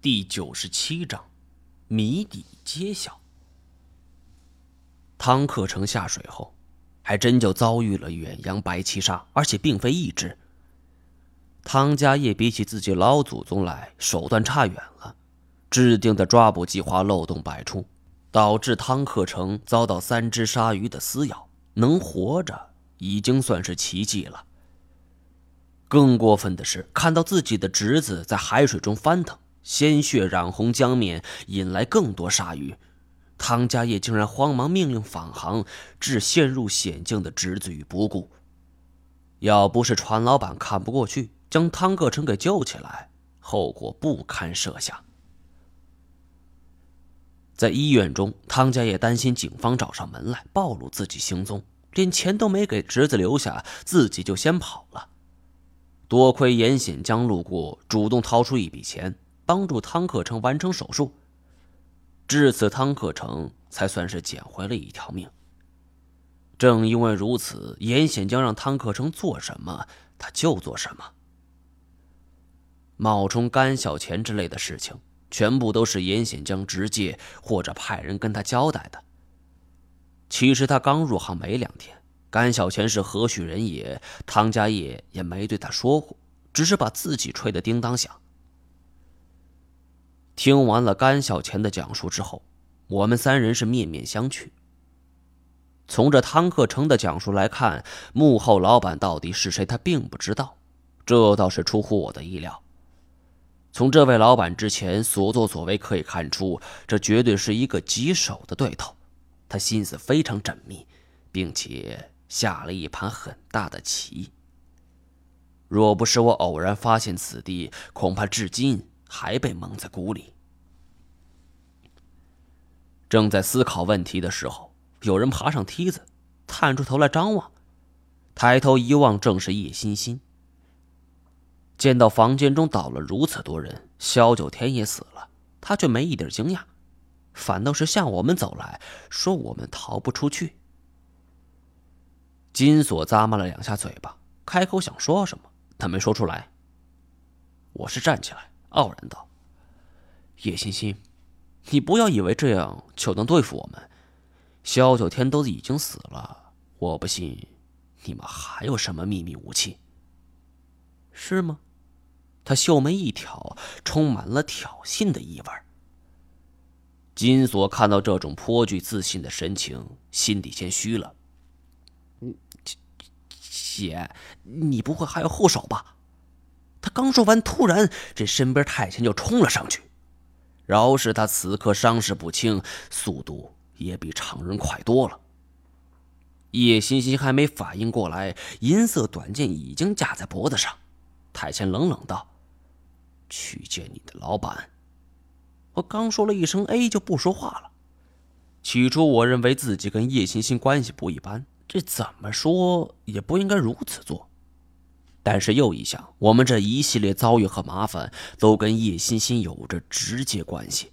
第九十七章，谜底揭晓。汤克成下水后，还真就遭遇了远洋白鳍鲨，而且并非一只。汤家业比起自己老祖宗来，手段差远了，制定的抓捕计划漏洞百出，导致汤克成遭到三只鲨鱼的撕咬，能活着已经算是奇迹了。更过分的是，看到自己的侄子在海水中翻腾。鲜血染红江面，引来更多鲨鱼。汤家业竟然慌忙命令返航，置陷入险境的侄子于不顾。要不是船老板看不过去，将汤克成给救起来，后果不堪设想。在医院中，汤家业担心警方找上门来暴露自己行踪，连钱都没给侄子留下，自己就先跑了。多亏严显江路过，主动掏出一笔钱。帮助汤克成完成手术，至此汤克成才算是捡回了一条命。正因为如此，严显江让汤克成做什么，他就做什么。冒充甘小钱之类的事情，全部都是严显江直接或者派人跟他交代的。其实他刚入行没两天，甘小钱是何许人也，汤家业也没对他说过，只是把自己吹得叮当响。听完了甘小钱的讲述之后，我们三人是面面相觑。从这汤克成的讲述来看，幕后老板到底是谁，他并不知道，这倒是出乎我的意料。从这位老板之前所作所为可以看出，这绝对是一个棘手的对头。他心思非常缜密，并且下了一盘很大的棋。若不是我偶然发现此地，恐怕至今。还被蒙在鼓里。正在思考问题的时候，有人爬上梯子，探出头来张望。抬头一望，正是叶欣欣。见到房间中倒了如此多人，萧九天也死了，他却没一点惊讶，反倒是向我们走来，说我们逃不出去。金锁咂摸了两下嘴巴，开口想说什么，他没说出来。我是站起来。傲然道：“叶欣欣，你不要以为这样就能对付我们。萧九天都已经死了，我不信你们还有什么秘密武器。是吗？”他秀眉一挑，充满了挑衅的意味。金锁看到这种颇具自信的神情，心底先虚了。“，姐，你不会还有后手吧？”他刚说完，突然这身边太监就冲了上去。饶是他此刻伤势不轻，速度也比常人快多了。叶欣欣还没反应过来，银色短剑已经架在脖子上。太监冷冷道：“去见你的老板。”我刚说了一声 “A”，就不说话了。起初我认为自己跟叶欣欣关系不一般，这怎么说也不应该如此做。但是又一想，我们这一系列遭遇和麻烦都跟叶欣欣有着直接关系，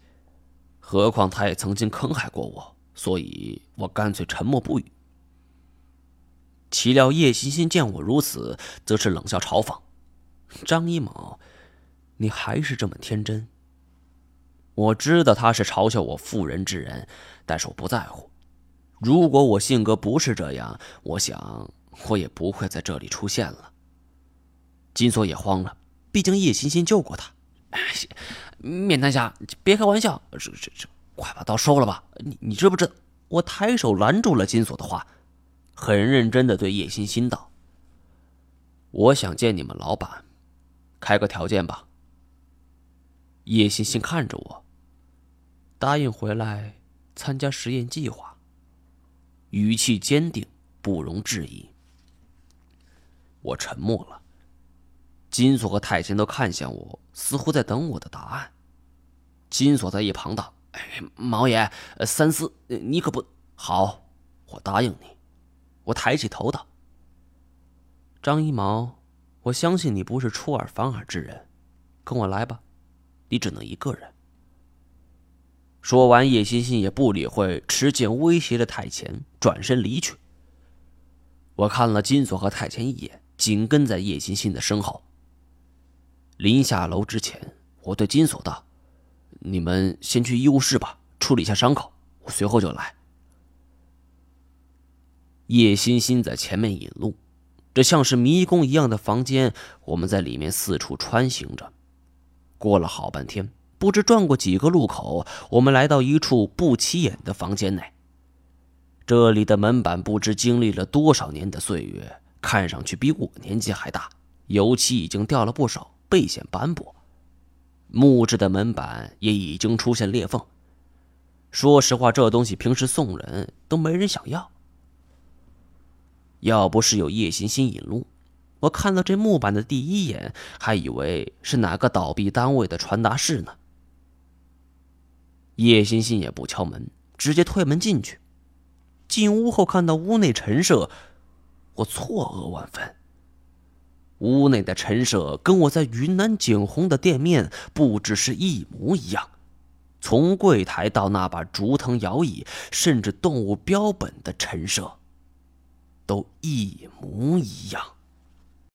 何况他也曾经坑害过我，所以我干脆沉默不语。岂料叶欣欣见我如此，则是冷笑嘲讽：“张一毛，你还是这么天真。”我知道他是嘲笑我妇人之仁，但是我不在乎。如果我性格不是这样，我想我也不会在这里出现了。金锁也慌了，毕竟叶欣欣救过他。面瘫侠，别开玩笑，这这这，快把刀收了吧！你你知不知道？我抬手拦住了金锁的话，很认真的对叶欣欣道：“我想见你们老板，开个条件吧。”叶欣欣看着我，答应回来参加实验计划，语气坚定，不容置疑。我沉默了。金锁和太监都看向我，似乎在等我的答案。金锁在一旁道：“哎毛爷，三思，你可不好。我答应你。”我抬起头道：“张一毛，我相信你不是出尔反尔之人，跟我来吧。你只能一个人。”说完，叶欣欣也不理会持剑威胁的太监，转身离去。我看了金锁和太监一眼，紧跟在叶欣欣的身后。临下楼之前，我对金锁道：“你们先去医务室吧，处理一下伤口，我随后就来。叶欣欣在前面引路，这像是迷宫一样的房间，我们在里面四处穿行着。过了好半天，不知转过几个路口，我们来到一处不起眼的房间内。这里的门板不知经历了多少年的岁月，看上去比我年纪还大，油漆已经掉了不少，背显斑驳。木质的门板也已经出现裂缝。说实话，这东西平时送人都没人想要。要不是有叶欣欣引路，我看到这木板的第一眼，还以为是哪个倒闭单位的传达室呢。叶欣欣也不敲门，直接推门进去。进屋后看到屋内陈设，我错愕万分。屋内的陈设跟我在云南景洪的店面布置是一模一样，从柜台到那把竹藤摇椅，甚至动物标本的陈设。都一模一样。